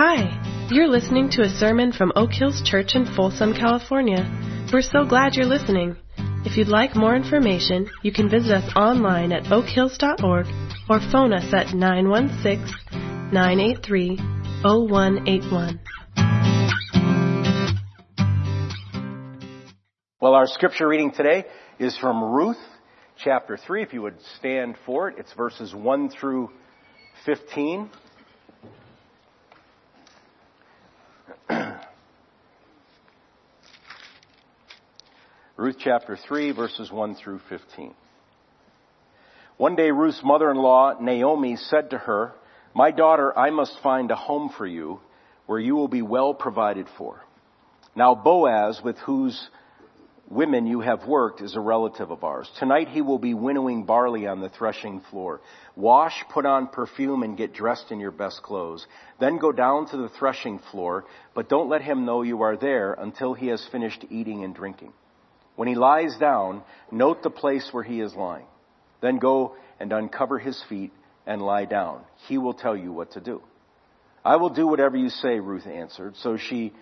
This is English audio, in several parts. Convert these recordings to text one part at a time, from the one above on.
Hi, you're listening to a sermon from Oak Hills Church in Folsom, California. We're so glad you're listening. If you'd like more information, you can visit us online at oakhills.org or phone us at 916 983 0181. Well, our scripture reading today is from Ruth chapter 3. If you would stand for it, it's verses 1 through 15. Ruth chapter 3, verses 1 through 15. One day Ruth's mother-in-law, Naomi, said to her, My daughter, I must find a home for you where you will be well provided for. Now Boaz, with whose women you have worked, is a relative of ours. Tonight he will be winnowing barley on the threshing floor. Wash, put on perfume, and get dressed in your best clothes. Then go down to the threshing floor, but don't let him know you are there until he has finished eating and drinking. When he lies down, note the place where he is lying. Then go and uncover his feet and lie down. He will tell you what to do. I will do whatever you say, Ruth answered. So she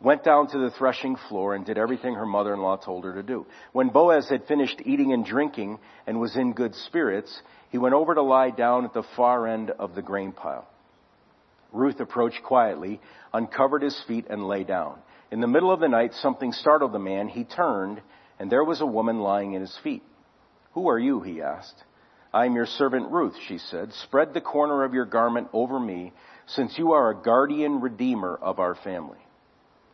went down to the threshing floor and did everything her mother-in-law told her to do. When Boaz had finished eating and drinking and was in good spirits, he went over to lie down at the far end of the grain pile. Ruth approached quietly, uncovered his feet, and lay down. In the middle of the night, something startled the man. He turned and there was a woman lying at his feet. Who are you? he asked. I am your servant Ruth, she said. Spread the corner of your garment over me, since you are a guardian redeemer of our family.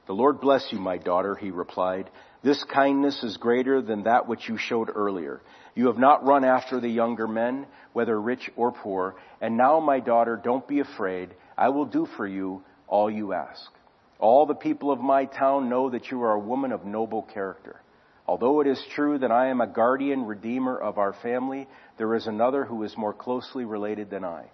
The Lord bless you, my daughter, he replied. This kindness is greater than that which you showed earlier. You have not run after the younger men, whether rich or poor. And now, my daughter, don't be afraid. I will do for you all you ask. All the people of my town know that you are a woman of noble character. Although it is true that I am a guardian redeemer of our family, there is another who is more closely related than I.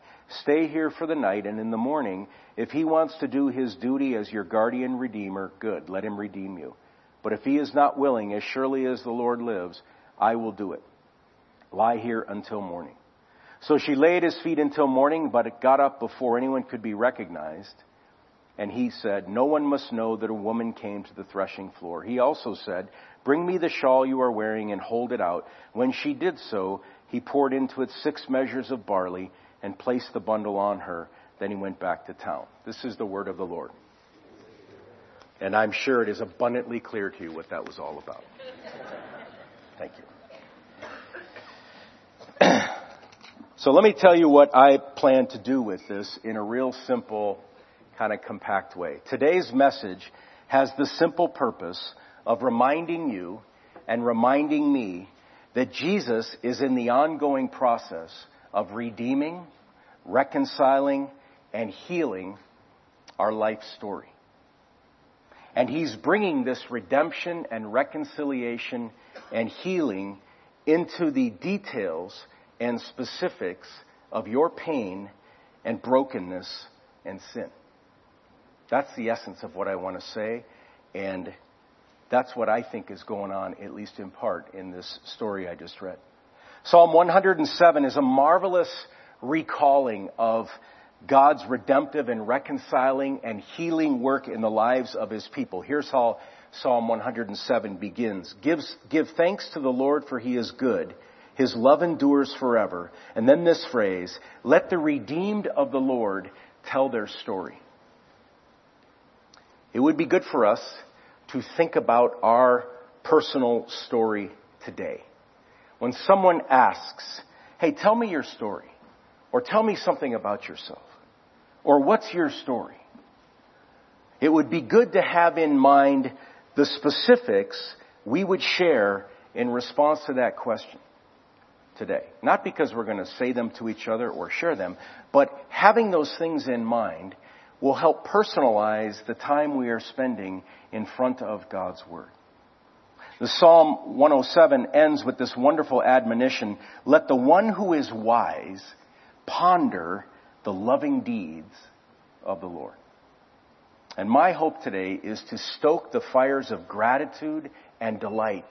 Stay here for the night, and in the morning, if he wants to do his duty as your guardian redeemer, good, let him redeem you. But if he is not willing, as surely as the Lord lives, I will do it. Lie here until morning. So she lay at his feet until morning, but it got up before anyone could be recognized. And he said, No one must know that a woman came to the threshing floor. He also said, Bring me the shawl you are wearing and hold it out. When she did so, he poured into it six measures of barley and placed the bundle on her. Then he went back to town. This is the word of the Lord. And I'm sure it is abundantly clear to you what that was all about. Thank you. so let me tell you what I plan to do with this in a real simple, kind of compact way. Today's message has the simple purpose of reminding you and reminding me that Jesus is in the ongoing process of redeeming, reconciling, and healing our life story. And He's bringing this redemption and reconciliation and healing into the details and specifics of your pain and brokenness and sin. That's the essence of what I want to say. And that's what I think is going on, at least in part, in this story I just read. Psalm 107 is a marvelous recalling of God's redemptive and reconciling and healing work in the lives of His people. Here's how Psalm 107 begins. Gives, give thanks to the Lord for He is good. His love endures forever. And then this phrase, let the redeemed of the Lord tell their story. It would be good for us to think about our personal story today. When someone asks, hey, tell me your story, or tell me something about yourself, or what's your story? It would be good to have in mind the specifics we would share in response to that question today. Not because we're going to say them to each other or share them, but having those things in mind will help personalize the time we are spending in front of God's Word. The Psalm 107 ends with this wonderful admonition, let the one who is wise ponder the loving deeds of the Lord. And my hope today is to stoke the fires of gratitude and delight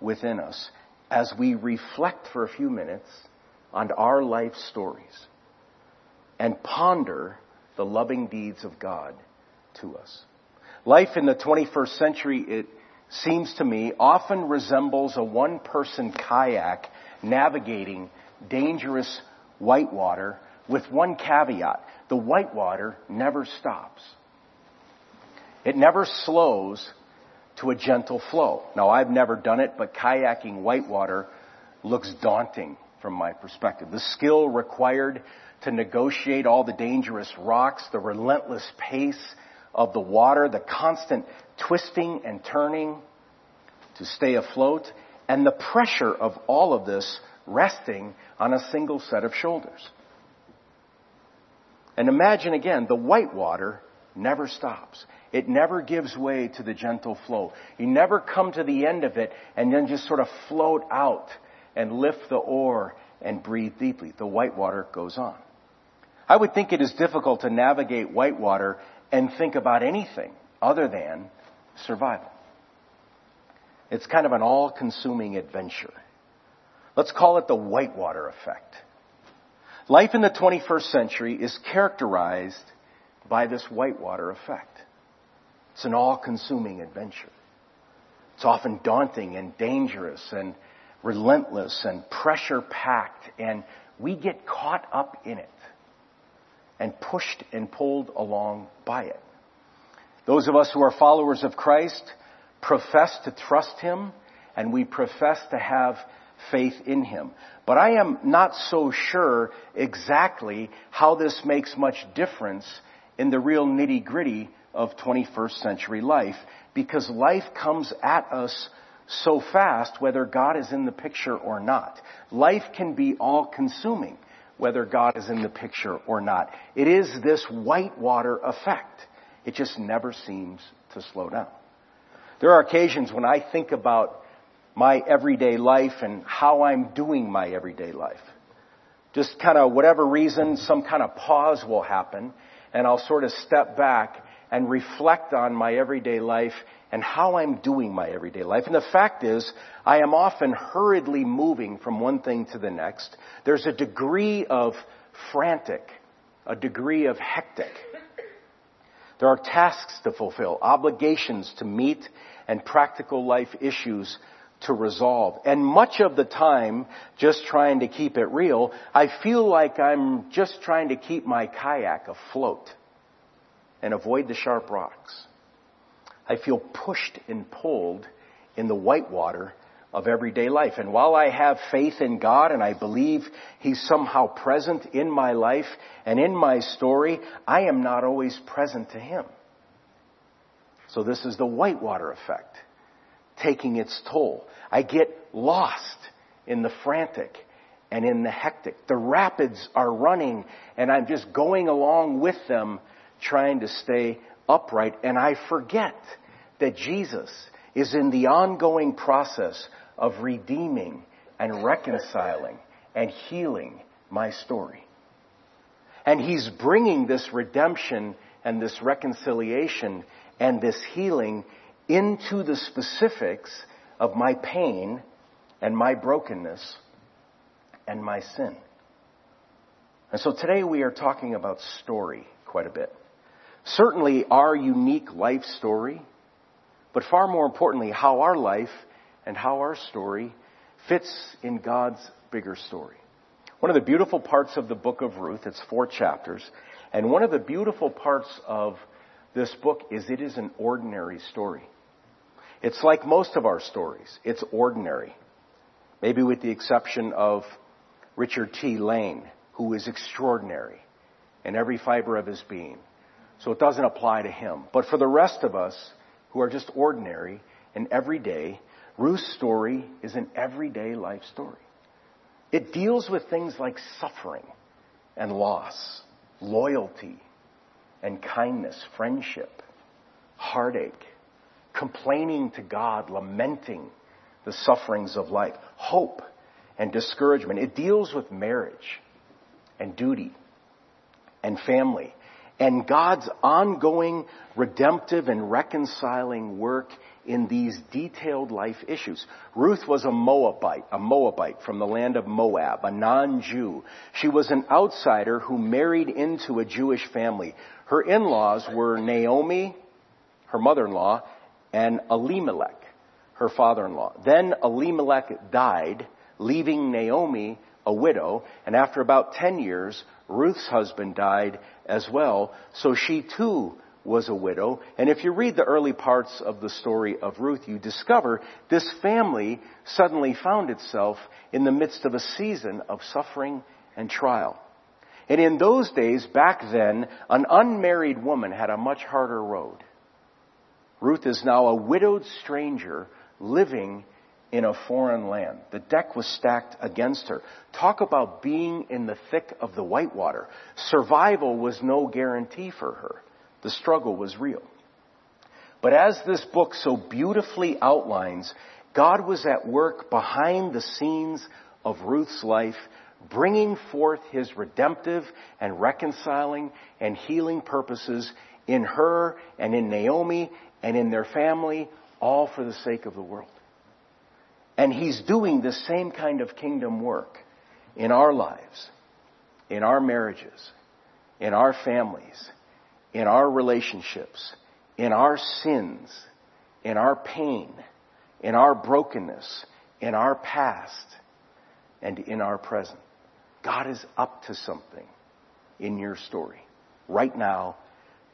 within us as we reflect for a few minutes on our life stories and ponder the loving deeds of God to us. Life in the 21st century, it seems to me, often resembles a one person kayak navigating dangerous whitewater with one caveat. The whitewater never stops. It never slows to a gentle flow. Now I've never done it, but kayaking whitewater looks daunting from my perspective. The skill required to negotiate all the dangerous rocks, the relentless pace of the water, the constant twisting and turning to stay afloat, and the pressure of all of this resting on a single set of shoulders. And imagine again, the white water never stops. It never gives way to the gentle flow. You never come to the end of it and then just sort of float out and lift the oar and breathe deeply. The white water goes on. I would think it is difficult to navigate whitewater and think about anything other than survival. It's kind of an all-consuming adventure. Let's call it the whitewater effect. Life in the 21st century is characterized by this whitewater effect. It's an all-consuming adventure. It's often daunting and dangerous and relentless and pressure packed and we get caught up in it and pushed and pulled along by it. Those of us who are followers of Christ profess to trust Him and we profess to have faith in Him. But I am not so sure exactly how this makes much difference in the real nitty gritty of 21st century life because life comes at us so fast whether God is in the picture or not. Life can be all consuming whether God is in the picture or not. It is this whitewater effect. It just never seems to slow down. There are occasions when I think about my everyday life and how I'm doing my everyday life. Just kind of whatever reason, some kind of pause will happen and I'll sort of step back and reflect on my everyday life and how I'm doing my everyday life. And the fact is, I am often hurriedly moving from one thing to the next. There's a degree of frantic, a degree of hectic. There are tasks to fulfill, obligations to meet, and practical life issues to resolve. And much of the time, just trying to keep it real, I feel like I'm just trying to keep my kayak afloat and avoid the sharp rocks. I feel pushed and pulled in the whitewater of everyday life. And while I have faith in God and I believe He's somehow present in my life and in my story, I am not always present to Him. So this is the whitewater effect taking its toll. I get lost in the frantic and in the hectic. The rapids are running and I'm just going along with them trying to stay upright and I forget that Jesus is in the ongoing process of redeeming and reconciling and healing my story. And He's bringing this redemption and this reconciliation and this healing into the specifics of my pain and my brokenness and my sin. And so today we are talking about story quite a bit. Certainly our unique life story, but far more importantly, how our life and how our story fits in God's bigger story. One of the beautiful parts of the book of Ruth, it's four chapters, and one of the beautiful parts of this book is it is an ordinary story. It's like most of our stories. It's ordinary. Maybe with the exception of Richard T. Lane, who is extraordinary in every fiber of his being. So it doesn't apply to him. But for the rest of us who are just ordinary and everyday, Ruth's story is an everyday life story. It deals with things like suffering and loss, loyalty and kindness, friendship, heartache, complaining to God, lamenting the sufferings of life, hope and discouragement. It deals with marriage and duty and family and God's ongoing redemptive and reconciling work in these detailed life issues. Ruth was a Moabite, a Moabite from the land of Moab, a non-Jew. She was an outsider who married into a Jewish family. Her in-laws were Naomi, her mother-in-law, and Elimelech, her father-in-law. Then Elimelech died, leaving Naomi a widow, and after about 10 years, Ruth's husband died as well, so she too was a widow. And if you read the early parts of the story of Ruth, you discover this family suddenly found itself in the midst of a season of suffering and trial. And in those days, back then, an unmarried woman had a much harder road. Ruth is now a widowed stranger living in a foreign land. The deck was stacked against her. Talk about being in the thick of the whitewater. Survival was no guarantee for her. The struggle was real. But as this book so beautifully outlines, God was at work behind the scenes of Ruth's life, bringing forth his redemptive and reconciling and healing purposes in her and in Naomi and in their family, all for the sake of the world. And he's doing the same kind of kingdom work in our lives, in our marriages, in our families, in our relationships, in our sins, in our pain, in our brokenness, in our past, and in our present. God is up to something in your story right now,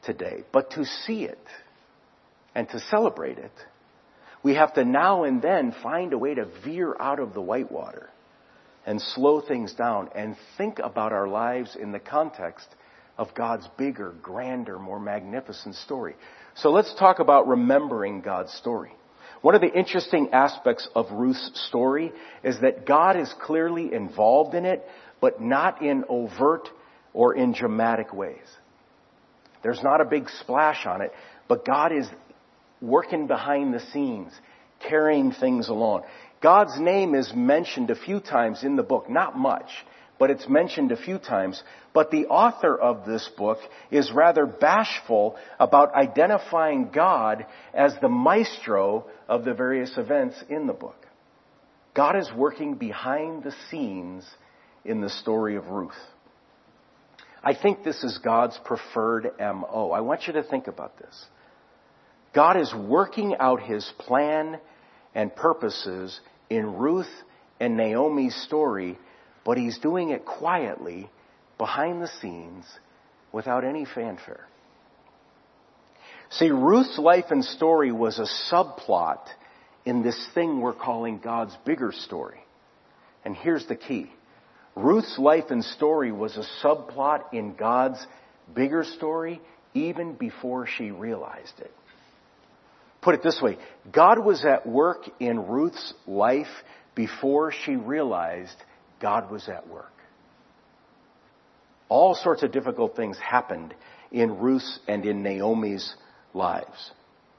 today. But to see it and to celebrate it, we have to now and then find a way to veer out of the whitewater and slow things down and think about our lives in the context of God's bigger, grander, more magnificent story. So let's talk about remembering God's story. One of the interesting aspects of Ruth's story is that God is clearly involved in it, but not in overt or in dramatic ways. There's not a big splash on it, but God is working behind the scenes, carrying things along. God's name is mentioned a few times in the book, not much but it's mentioned a few times. But the author of this book is rather bashful about identifying God as the maestro of the various events in the book. God is working behind the scenes in the story of Ruth. I think this is God's preferred MO. I want you to think about this. God is working out his plan and purposes in Ruth and Naomi's story but he's doing it quietly, behind the scenes, without any fanfare. See, Ruth's life and story was a subplot in this thing we're calling God's bigger story. And here's the key. Ruth's life and story was a subplot in God's bigger story even before she realized it. Put it this way, God was at work in Ruth's life before she realized God was at work. All sorts of difficult things happened in Ruth's and in Naomi's lives.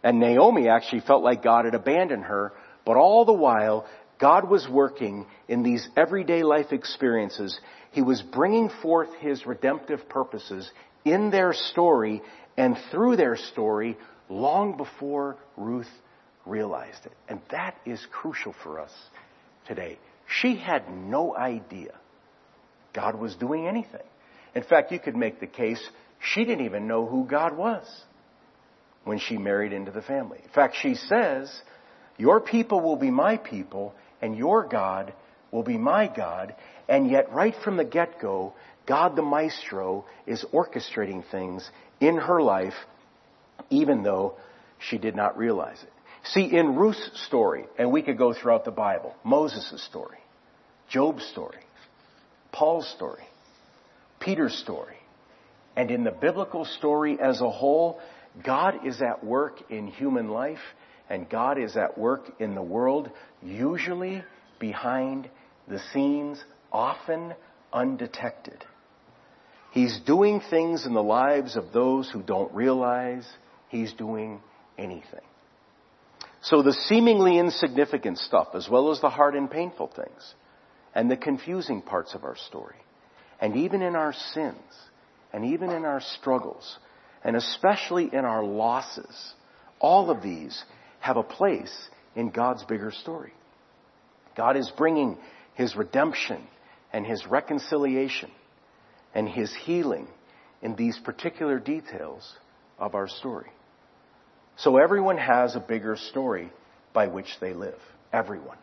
And Naomi actually felt like God had abandoned her, but all the while, God was working in these everyday life experiences. He was bringing forth His redemptive purposes in their story and through their story long before Ruth realized it. And that is crucial for us today. She had no idea God was doing anything. In fact, you could make the case she didn't even know who God was when she married into the family. In fact, she says, Your people will be my people, and your God will be my God. And yet, right from the get go, God the Maestro is orchestrating things in her life, even though she did not realize it. See, in Ruth's story, and we could go throughout the Bible, Moses' story, Job's story, Paul's story, Peter's story, and in the biblical story as a whole, God is at work in human life and God is at work in the world, usually behind the scenes, often undetected. He's doing things in the lives of those who don't realize he's doing anything. So the seemingly insignificant stuff, as well as the hard and painful things, and the confusing parts of our story, and even in our sins, and even in our struggles, and especially in our losses, all of these have a place in God's bigger story. God is bringing His redemption and His reconciliation and His healing in these particular details of our story. So everyone has a bigger story by which they live. Everyone.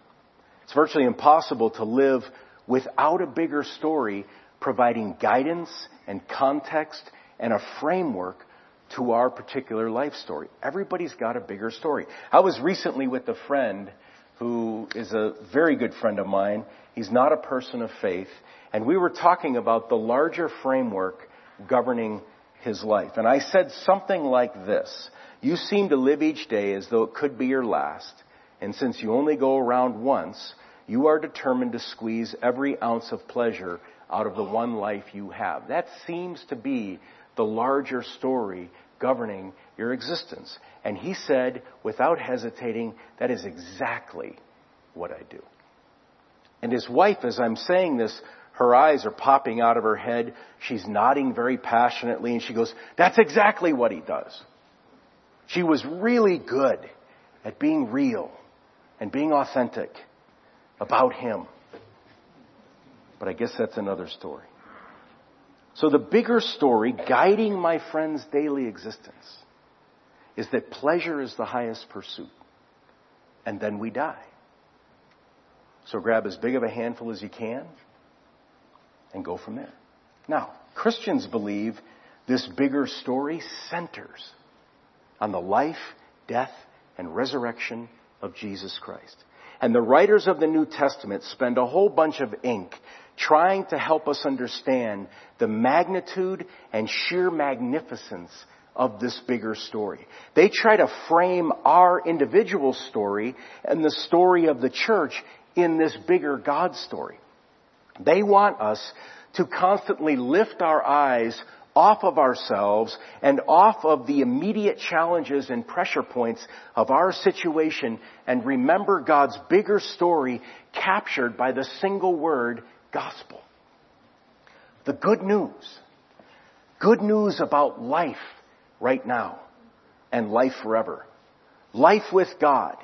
It's virtually impossible to live without a bigger story providing guidance and context and a framework to our particular life story. Everybody's got a bigger story. I was recently with a friend who is a very good friend of mine. He's not a person of faith. And we were talking about the larger framework governing his life. And I said something like this. You seem to live each day as though it could be your last. And since you only go around once, you are determined to squeeze every ounce of pleasure out of the one life you have. That seems to be the larger story governing your existence. And he said, without hesitating, that is exactly what I do. And his wife, as I'm saying this, her eyes are popping out of her head. She's nodding very passionately and she goes, that's exactly what he does. She was really good at being real and being authentic about him. But I guess that's another story. So the bigger story guiding my friend's daily existence is that pleasure is the highest pursuit. And then we die. So grab as big of a handful as you can and go from there. Now, Christians believe this bigger story centers on the life, death, and resurrection of Jesus Christ. And the writers of the New Testament spend a whole bunch of ink trying to help us understand the magnitude and sheer magnificence of this bigger story. They try to frame our individual story and the story of the church in this bigger God story. They want us to constantly lift our eyes off of ourselves and off of the immediate challenges and pressure points of our situation and remember God's bigger story captured by the single word gospel. The good news. Good news about life right now and life forever. Life with God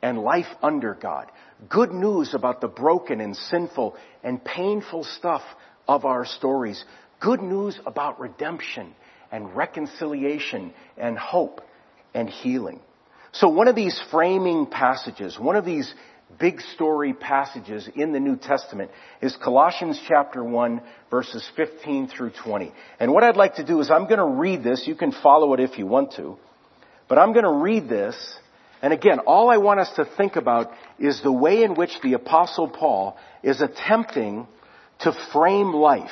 and life under God. Good news about the broken and sinful and painful stuff of our stories. Good news about redemption and reconciliation and hope and healing. So one of these framing passages, one of these big story passages in the New Testament is Colossians chapter 1 verses 15 through 20. And what I'd like to do is I'm going to read this. You can follow it if you want to. But I'm going to read this. And again, all I want us to think about is the way in which the apostle Paul is attempting to frame life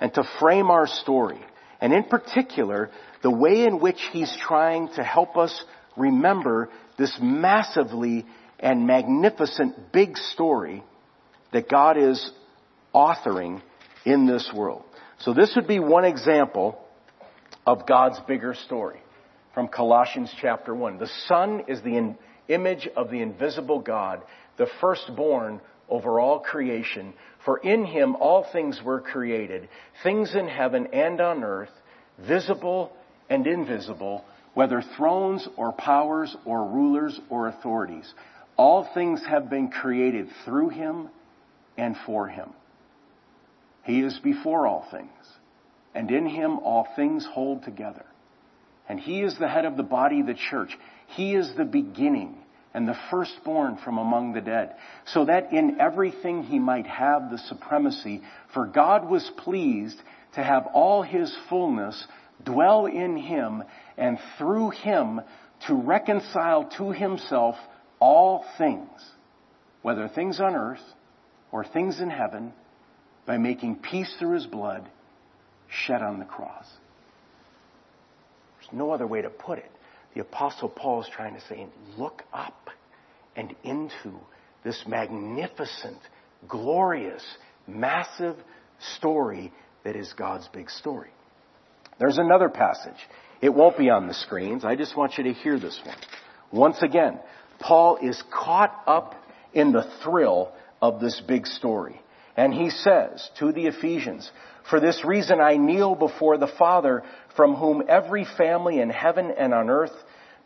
and to frame our story. And in particular, the way in which he's trying to help us remember this massively and magnificent big story that God is authoring in this world. So this would be one example of God's bigger story from Colossians chapter 1. The Son is the in- image of the invisible God, the firstborn over all creation. For in him all things were created, things in heaven and on earth, visible and invisible, whether thrones or powers or rulers or authorities. All things have been created through him and for him. He is before all things, and in him all things hold together. And he is the head of the body, the church. He is the beginning and the firstborn from among the dead, so that in everything he might have the supremacy. For God was pleased to have all his fullness dwell in him, and through him to reconcile to himself all things, whether things on earth or things in heaven, by making peace through his blood shed on the cross. There's no other way to put it. The Apostle Paul is trying to say, look up and into this magnificent, glorious, massive story that is God's big story. There's another passage. It won't be on the screens. I just want you to hear this one. Once again, Paul is caught up in the thrill of this big story. And he says to the Ephesians, For this reason I kneel before the Father, from whom every family in heaven and on earth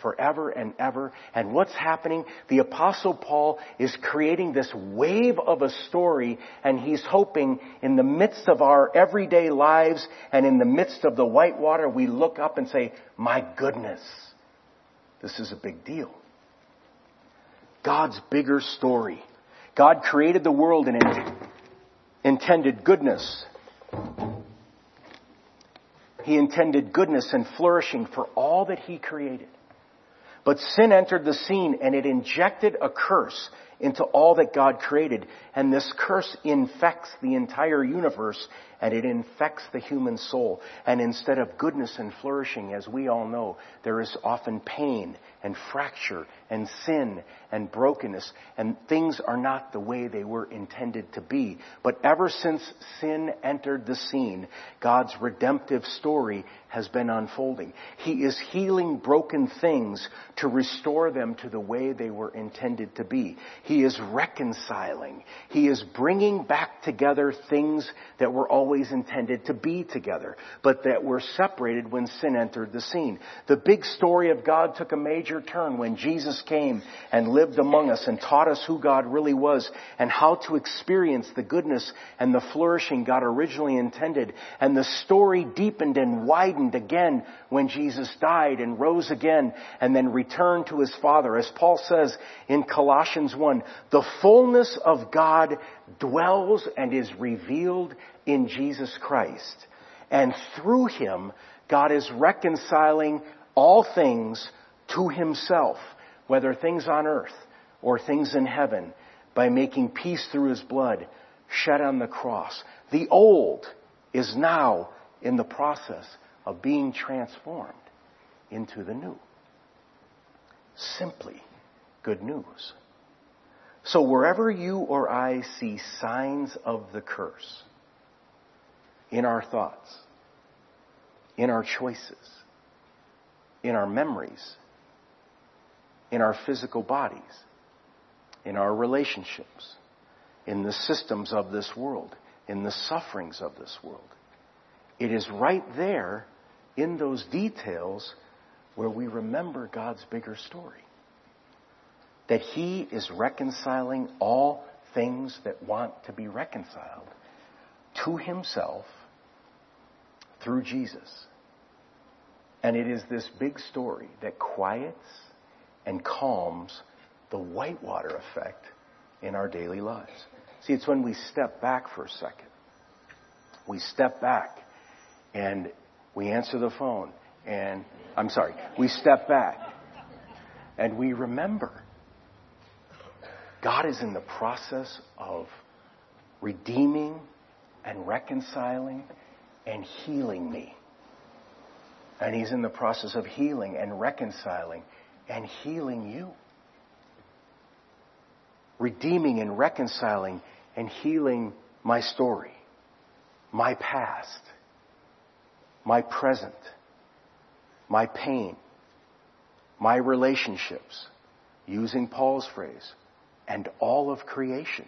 forever and ever. And what's happening? The apostle Paul is creating this wave of a story and he's hoping in the midst of our everyday lives and in the midst of the white water, we look up and say, my goodness, this is a big deal. God's bigger story. God created the world and intended goodness. He intended goodness and flourishing for all that He created. But sin entered the scene and it injected a curse into all that God created. And this curse infects the entire universe and it infects the human soul. And instead of goodness and flourishing, as we all know, there is often pain and fracture and sin and brokenness. And things are not the way they were intended to be. But ever since sin entered the scene, God's redemptive story has been unfolding. He is healing broken things to restore them to the way they were intended to be. He is reconciling. He is bringing back together things that were always intended to be together, but that were separated when sin entered the scene. The big story of God took a major turn when Jesus came and lived among us and taught us who God really was and how to experience the goodness and the flourishing God originally intended. And the story deepened and widened again when Jesus died and rose again and then returned to his Father. As Paul says in Colossians 1, the fullness of God dwells and is revealed in Jesus Christ. And through him, God is reconciling all things to himself, whether things on earth or things in heaven, by making peace through his blood shed on the cross. The old is now in the process of being transformed into the new. Simply good news. So wherever you or I see signs of the curse, in our thoughts, in our choices, in our memories, in our physical bodies, in our relationships, in the systems of this world, in the sufferings of this world. It is right there in those details where we remember God's bigger story that he is reconciling all things that want to be reconciled to himself through Jesus. And it is this big story that quiets and calms the whitewater effect in our daily lives. See, it's when we step back for a second. We step back and we answer the phone and, I'm sorry, we step back and we remember God is in the process of redeeming and reconciling and healing me. And He's in the process of healing and reconciling and healing you. Redeeming and reconciling and healing my story, my past, my present, my pain, my relationships, using Paul's phrase, and all of creation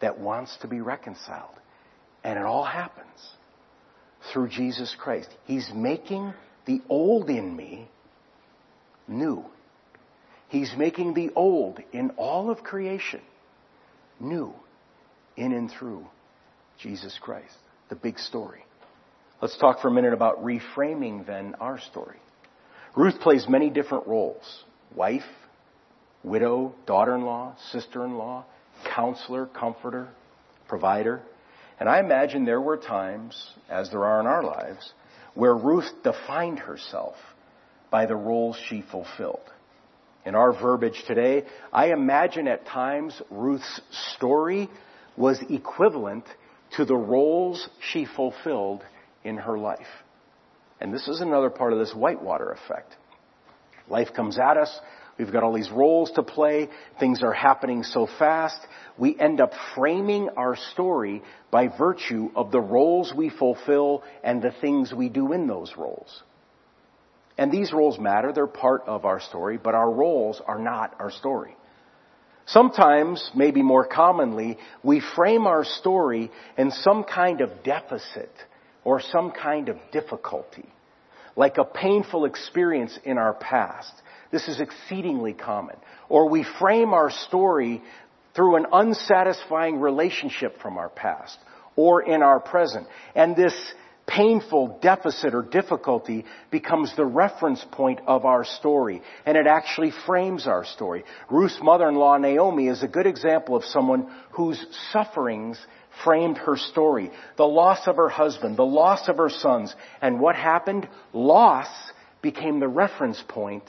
that wants to be reconciled. And it all happens through Jesus Christ. He's making the old in me new. He's making the old in all of creation new in and through Jesus Christ. The big story. Let's talk for a minute about reframing then our story. Ruth plays many different roles. Wife, widow, daughter-in-law, sister-in-law, counselor, comforter, provider. And I imagine there were times, as there are in our lives, where Ruth defined herself by the roles she fulfilled. In our verbiage today, I imagine at times Ruth's story was equivalent to the roles she fulfilled in her life. And this is another part of this whitewater effect. Life comes at us. We've got all these roles to play. Things are happening so fast. We end up framing our story by virtue of the roles we fulfill and the things we do in those roles. And these roles matter. They're part of our story, but our roles are not our story. Sometimes, maybe more commonly, we frame our story in some kind of deficit or some kind of difficulty, like a painful experience in our past. This is exceedingly common. Or we frame our story through an unsatisfying relationship from our past or in our present. And this painful deficit or difficulty becomes the reference point of our story, and it actually frames our story. Ruth's mother-in-law, Naomi, is a good example of someone whose sufferings framed her story. The loss of her husband, the loss of her sons, and what happened? Loss became the reference point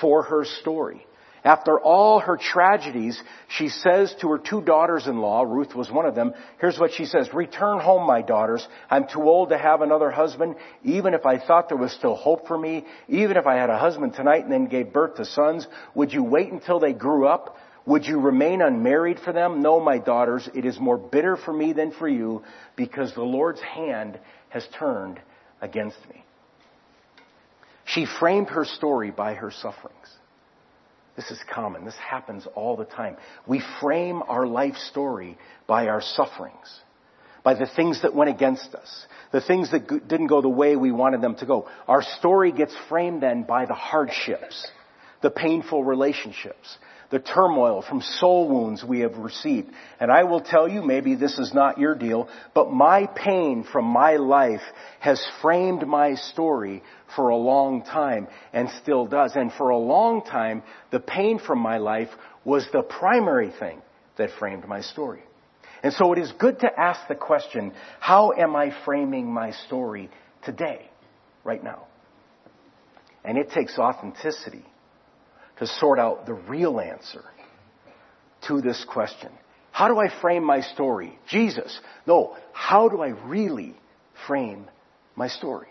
for her story. After all her tragedies, she says to her two daughters-in-law, Ruth was one of them, here's what she says, return home, my daughters. I'm too old to have another husband. Even if I thought there was still hope for me, even if I had a husband tonight and then gave birth to sons, would you wait until they grew up? Would you remain unmarried for them? No, my daughters, it is more bitter for me than for you because the Lord's hand has turned against me. She framed her story by her sufferings. This is common. This happens all the time. We frame our life story by our sufferings, by the things that went against us, the things that didn't go the way we wanted them to go. Our story gets framed then by the hardships, the painful relationships, the turmoil from soul wounds we have received. And I will tell you, maybe this is not your deal, but my pain from my life has framed my story for a long time and still does. And for a long time, the pain from my life was the primary thing that framed my story. And so it is good to ask the question, how am I framing my story today, right now? And it takes authenticity to sort out the real answer to this question. How do I frame my story? Jesus. No, how do I really frame my story?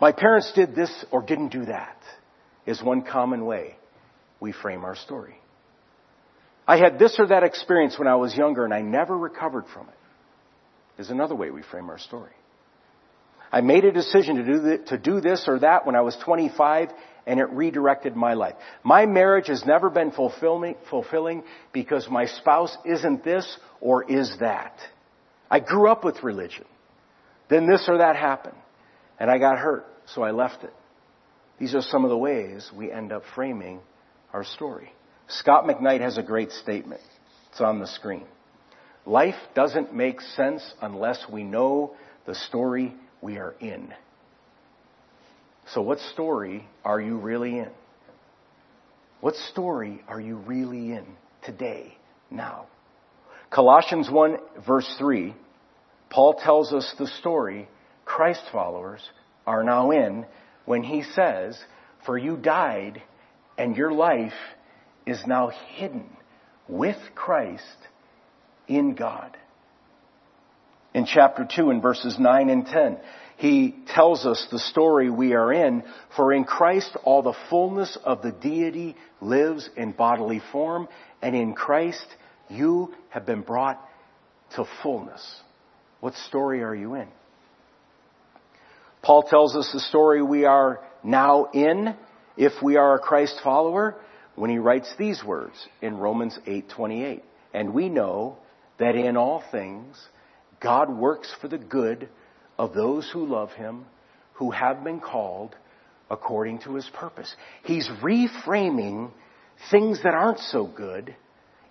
My parents did this or didn't do that is one common way we frame our story. I had this or that experience when I was younger and I never recovered from it is another way we frame our story. I made a decision to do, to do this or that when I was 25 and it redirected my life. My marriage has never been fulfilling, fulfilling because my spouse isn't this or is that. I grew up with religion. Then this or that happened and I got hurt, so I left it. These are some of the ways we end up framing our story. Scot McKnight has a great statement. It's on the screen. Life doesn't make sense unless we know the story we are in. So, what story are you really in? What story are you really in today, now? Colossians 1, verse 3, Paul tells us the story Christ followers are now in when he says, For you died, and your life is now hidden with Christ in God in chapter 2 in verses 9 and 10. He tells us the story we are in, for in Christ all the fullness of the deity lives in bodily form, and in Christ you have been brought to fullness. What story are you in? Paul tells us the story we are now in if we are a Christ follower when he writes these words in Romans 8:28. And we know that in all things God works for the good of those who love him, who have been called according to his purpose. He's reframing things that aren't so good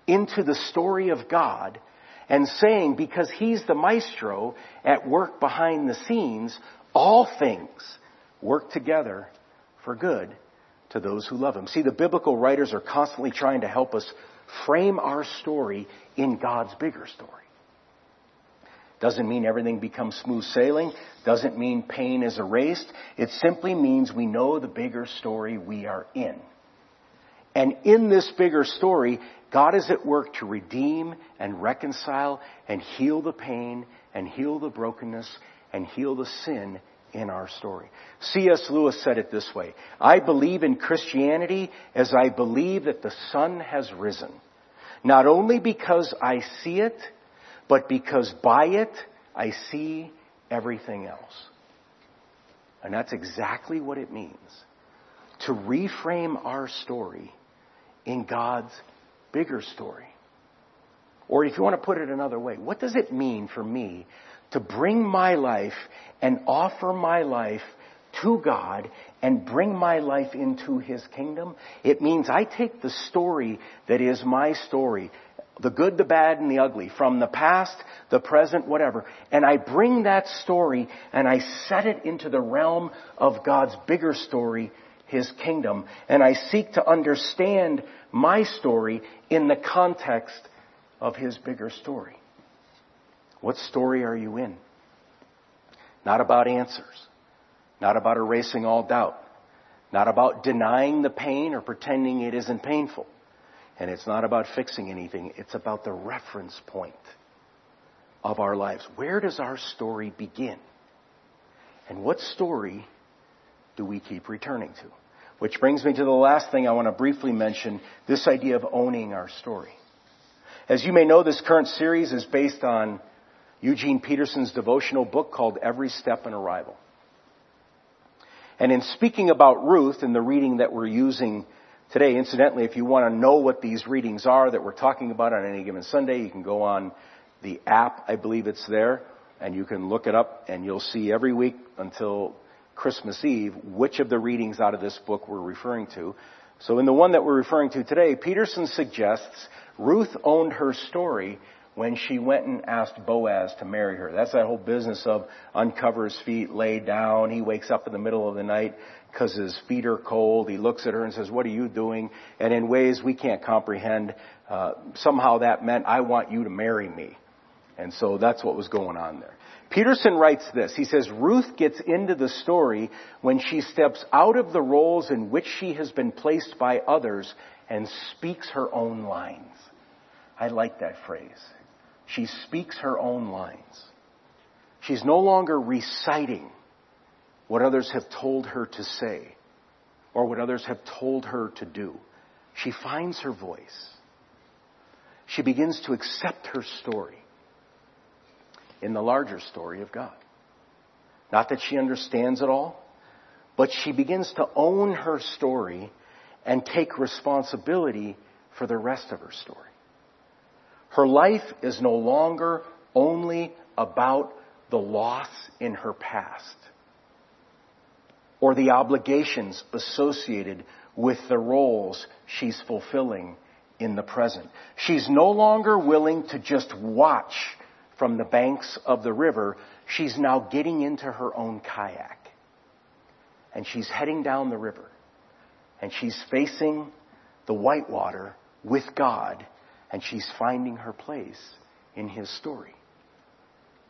into the story of God and saying, because he's the maestro at work behind the scenes, all things work together for good to those who love him. See, the biblical writers are constantly trying to help us frame our story in God's bigger story. Doesn't mean everything becomes smooth sailing. Doesn't mean pain is erased. It simply means we know the bigger story we are in. And in this bigger story, God is at work to redeem and reconcile and heal the pain and heal the brokenness and heal the sin in our story. C.S. Lewis said it this way I believe in Christianity as I believe that the sun has risen, not only because I see it, but because by it I see everything else. And that's exactly what it means to reframe our story in God's bigger story. Or if you want to put it another way, what does it mean for me to bring my life and offer my life to God and bring my life into His kingdom? It means I take the story that is my story, the good, the bad, and the ugly, from the past, the present, whatever, and I bring that story and I set it into the realm of God's bigger story, His kingdom, and I seek to understand my story in the context of His bigger story. What story are you in? Not about answers. Not about erasing all doubt. Not about denying the pain or pretending it isn't painful. And it's not about fixing anything. It's about the reference point of our lives. Where does our story begin? And what story do we keep returning to? Which brings me to the last thing I want to briefly mention, this idea of owning our story. As you may know, this current series is based on Eugene Peterson's devotional book called Every Step an Arrival. And in speaking about Ruth in the reading that we're using today, incidentally, if you want to know what these readings are that we're talking about on any given Sunday, you can go on the app, I believe it's there, and you can look it up and you'll see every week until Christmas Eve which of the readings out of this book we're referring to. So in the one that we're referring to today, Peterson suggests Ruth owned her story when she went and asked Boaz to marry her. That's that whole business of uncover his feet, lay down. He wakes up in the middle of the night because his feet are cold. He looks at her and says, what are you doing? And in ways we can't comprehend, uh, somehow that meant, I want you to marry me. And so that's what was going on there. Peterson writes this. He says, Ruth gets into the story when she steps out of the roles in which she has been placed by others and speaks her own lines. I like that phrase. She speaks her own lines. She's no longer reciting what others have told her to say or what others have told her to do. She finds her voice. She begins to accept her story in the larger story of God. Not that she understands it all, but she begins to own her story and take responsibility for the rest of her story. Her life is no longer only about the loss in her past or the obligations associated with the roles she's fulfilling in the present. She's no longer willing to just watch from the banks of the river. She's now getting into her own kayak. And she's heading down the river. And she's facing the whitewater with God and she's finding her place in his story.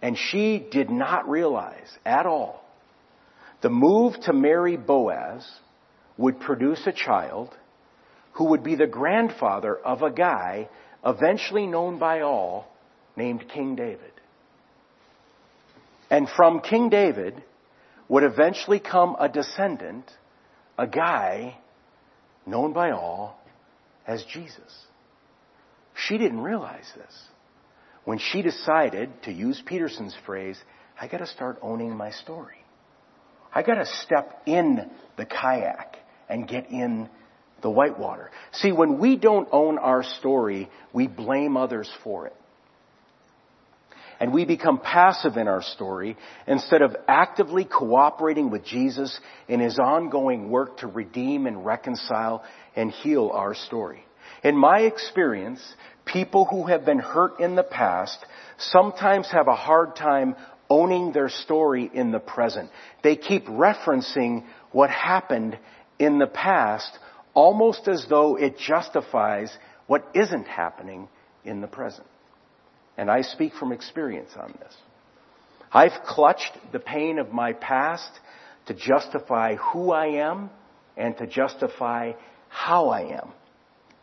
And she did not realize at all the move to marry Boaz would produce a child who would be the grandfather of a guy eventually known by all named King David. And from King David would eventually come a descendant, a guy known by all as Jesus. She didn't realize this. When she decided, to use Peterson's phrase, I gotta start owning my story. I gotta step in the kayak and get in the whitewater. See, when we don't own our story, we blame others for it. And we become passive in our story instead of actively cooperating with Jesus in his ongoing work to redeem and reconcile and heal our story. In my experience, people who have been hurt in the past sometimes have a hard time owning their story in the present. They keep referencing what happened in the past almost as though it justifies what isn't happening in the present. And I speak from experience on this. I've clutched the pain of my past to justify who I am and to justify how I am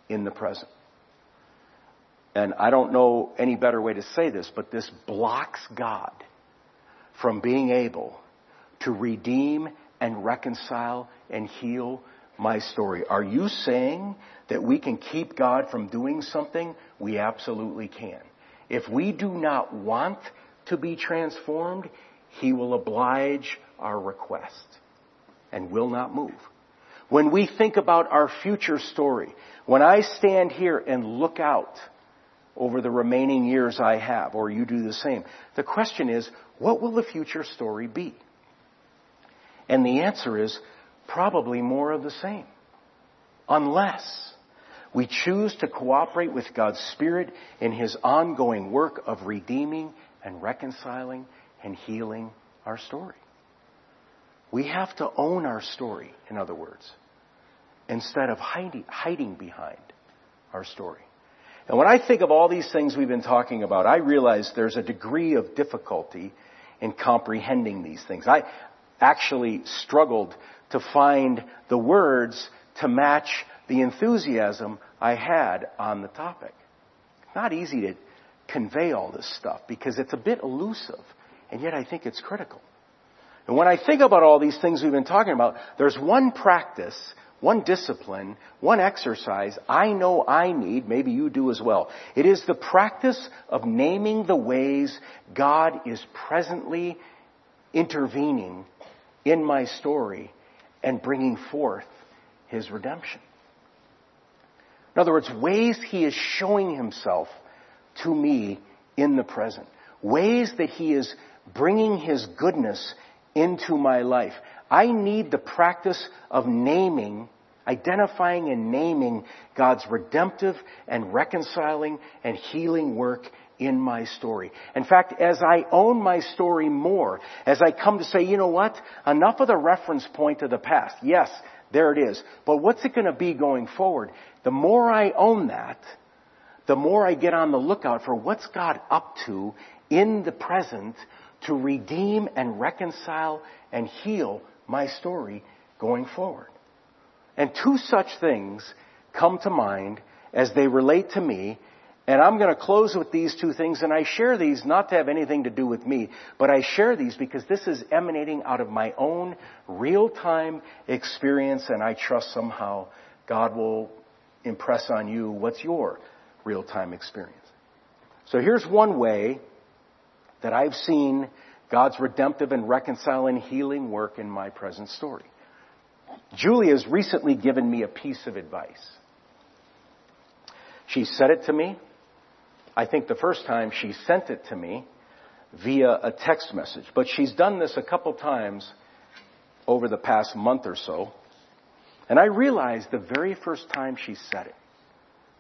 in the present. And I don't know any better way to say this, but this blocks God from being able to redeem and reconcile and heal my story. Are you saying that we can keep God from doing something? We absolutely can. If we do not want to be transformed, He will oblige our request and will not move. When we think about our future story, when I stand here and look out over the remaining years I have, or you do the same. The question is, what will the future story be? And the answer is probably more of the same. Unless we choose to cooperate with God's Spirit in His ongoing work of redeeming and reconciling and healing our story. We have to own our story, in other words, instead of hiding, hiding behind our story. And when I think of all these things we've been talking about, I realize there's a degree of difficulty in comprehending these things. I actually struggled to find the words to match the enthusiasm I had on the topic. Not easy to convey all this stuff because it's a bit elusive, and yet I think it's critical. And when I think about all these things we've been talking about, there's one practice one discipline, one exercise I know I need, maybe you do as well. It is the practice of naming the ways God is presently intervening in my story and bringing forth His redemption. In other words, ways He is showing Himself to me in the present. Ways that He is bringing His goodness into my life. I need the practice of naming identifying and naming God's redemptive and reconciling and healing work in my story. In fact, as I own my story more, as I come to say, you know what? Enough of the reference point of the past. Yes, there it is. But what's it going to be going forward? The more I own that, the more I get on the lookout for what's God up to in the present to redeem and reconcile and heal my story going forward. And two such things come to mind as they relate to me. And I'm going to close with these two things. And I share these not to have anything to do with me, but I share these because this is emanating out of my own real time experience. And I trust somehow God will impress on you what's your real time experience. So here's one way that I've seen God's redemptive and reconciling healing work in my present story. Julie has recently given me a piece of advice. She said it to me. I think the first time she sent it to me via a text message, but she's done this a couple times over the past month or so. And I realized the very first time she said it,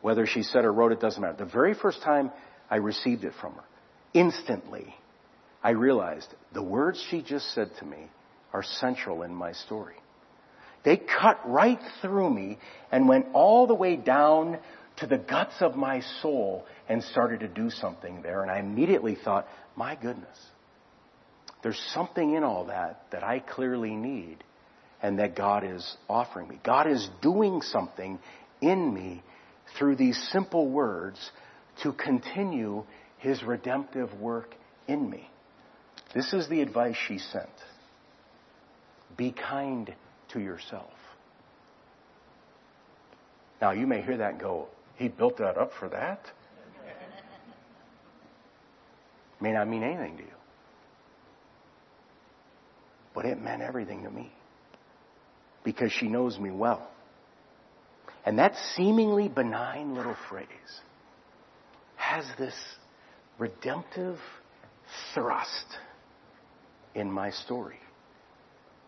whether she said or wrote it doesn't matter. The very first time I received it from her, instantly, I realized the words she just said to me are central in my story. They cut right through me and went all the way down to the guts of my soul and started to do something there. And I immediately thought, my goodness, there's something in all that that I clearly need and that God is offering me. God is doing something in me through these simple words to continue his redemptive work in me. This is the advice she sent. Be kind to yourself. Now, you may hear that and go, he built that up for that? may not mean anything to you. But it meant everything to me. Because she knows me well. And that seemingly benign little phrase has this redemptive thrust in my story.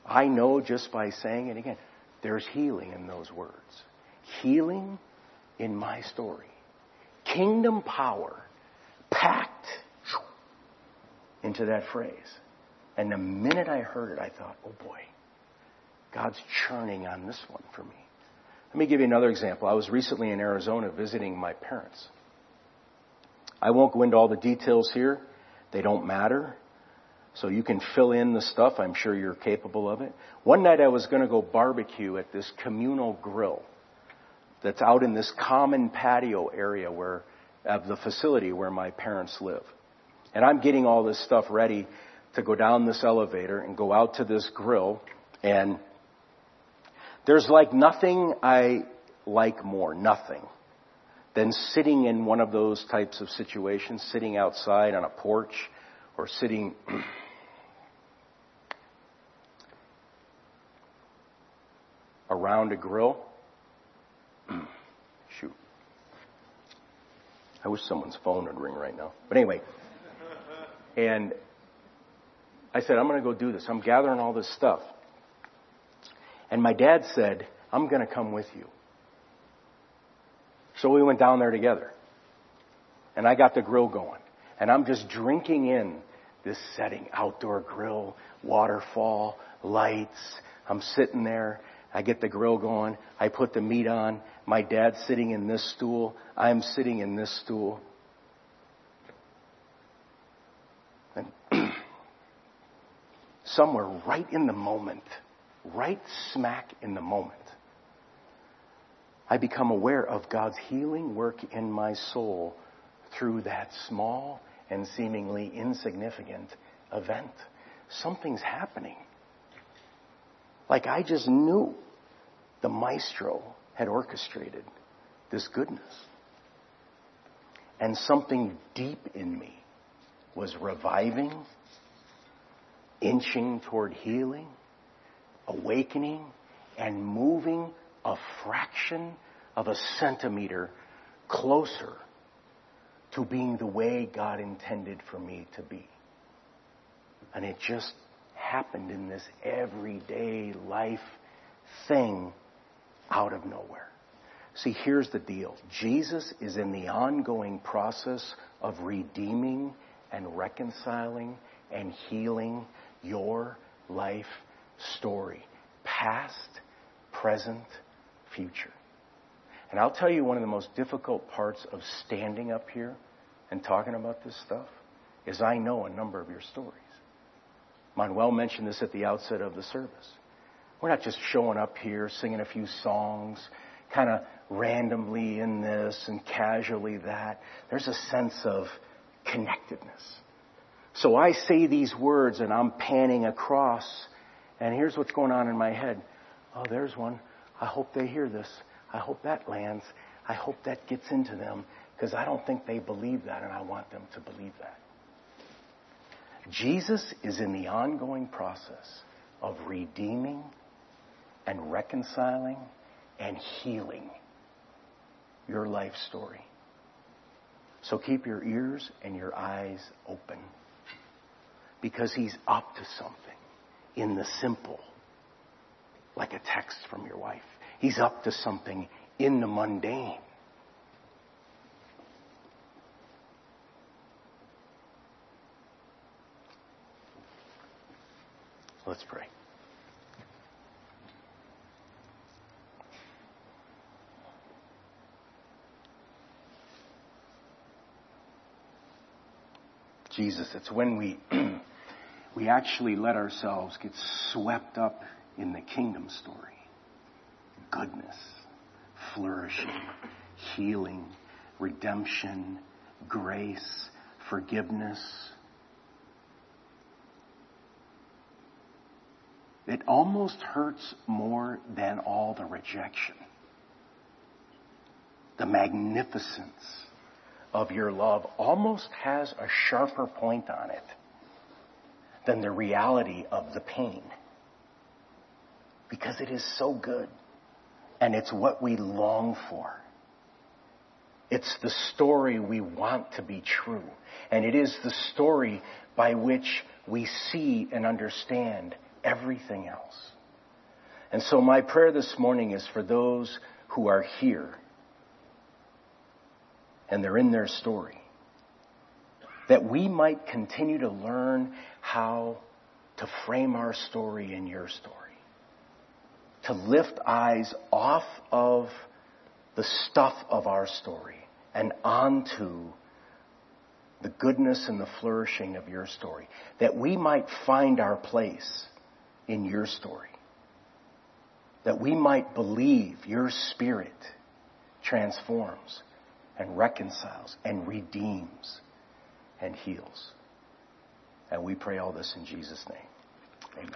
I know just by saying it again, there's healing in those words. Healing in my story. Kingdom power packed into that phrase. And the minute I heard it, I thought, oh boy, God's churning on this one for me. Let me give you another example. I was recently in Arizona visiting my parents. I won't go into all the details here. They don't matter. So you can fill in the stuff. I'm sure you're capable of it. One night I was going to go barbecue at this communal grill that's out in this common patio area where, of the facility where my parents live. And I'm getting all this stuff ready to go down this elevator and go out to this grill and there's like nothing I like more, nothing, than sitting in one of those types of situations, sitting outside on a porch or sitting around a grill. Shoot. I wish someone's phone would ring right now. But anyway. And I said, I'm going to go do this. I'm gathering all this stuff. And my dad said, I'm going to come with you. So we went down there together. And I got the grill going. And I'm just drinking in this setting outdoor grill, waterfall, lights. I'm sitting there. I get the grill going. I put the meat on. My dad's sitting in this stool. I'm sitting in this stool. And somewhere right in the moment, right smack in the moment, I become aware of God's healing work in my soul through that small and seemingly insignificant event. Something's happening. Like I just knew the maestro had orchestrated this goodness. And something deep in me was reviving, inching toward healing, awakening, and moving a fraction of a centimeter closer to being the way God intended for me to be. And it just happened in this everyday life thing out of nowhere. See, here's the deal. Jesus is in the ongoing process of redeeming and reconciling and healing your life story. Past, present, future. And I'll tell you one of the most difficult parts of standing up here and talking about this stuff is I know a number of your stories. Manuel mentioned this at the outset of the service. We're not just showing up here singing a few songs, kind of randomly in this and casually that. There's a sense of connectedness. So I say these words and I'm panning across, and here's what's going on in my head. Oh, there's one. I hope they hear this. I hope that lands. I hope that gets into them because I don't think they believe that and I want them to believe that. Jesus is in the ongoing process of redeeming and reconciling and healing your life story. So keep your ears and your eyes open because he's up to something in the simple, like a text from your wife. He's up to something in the mundane. Let's pray. Jesus, it's when we we actually let ourselves get swept up in the kingdom story. Goodness, flourishing, healing, redemption, grace, forgiveness. It almost hurts more than all the rejection. The magnificence of your love almost has a sharper point on it than the reality of the pain. Because it is so good. And it's what we long for. It's the story we want to be true. And it is the story by which we see and understand everything else. And so my prayer this morning is for those who are here and they're in their story. That we might continue to learn how to frame our story in your story. To lift eyes off of the stuff of our story and onto the goodness and the flourishing of your story, that we might find our place in your story, that we might believe your spirit transforms and reconciles and redeems and heals. And we pray all this in Jesus' name.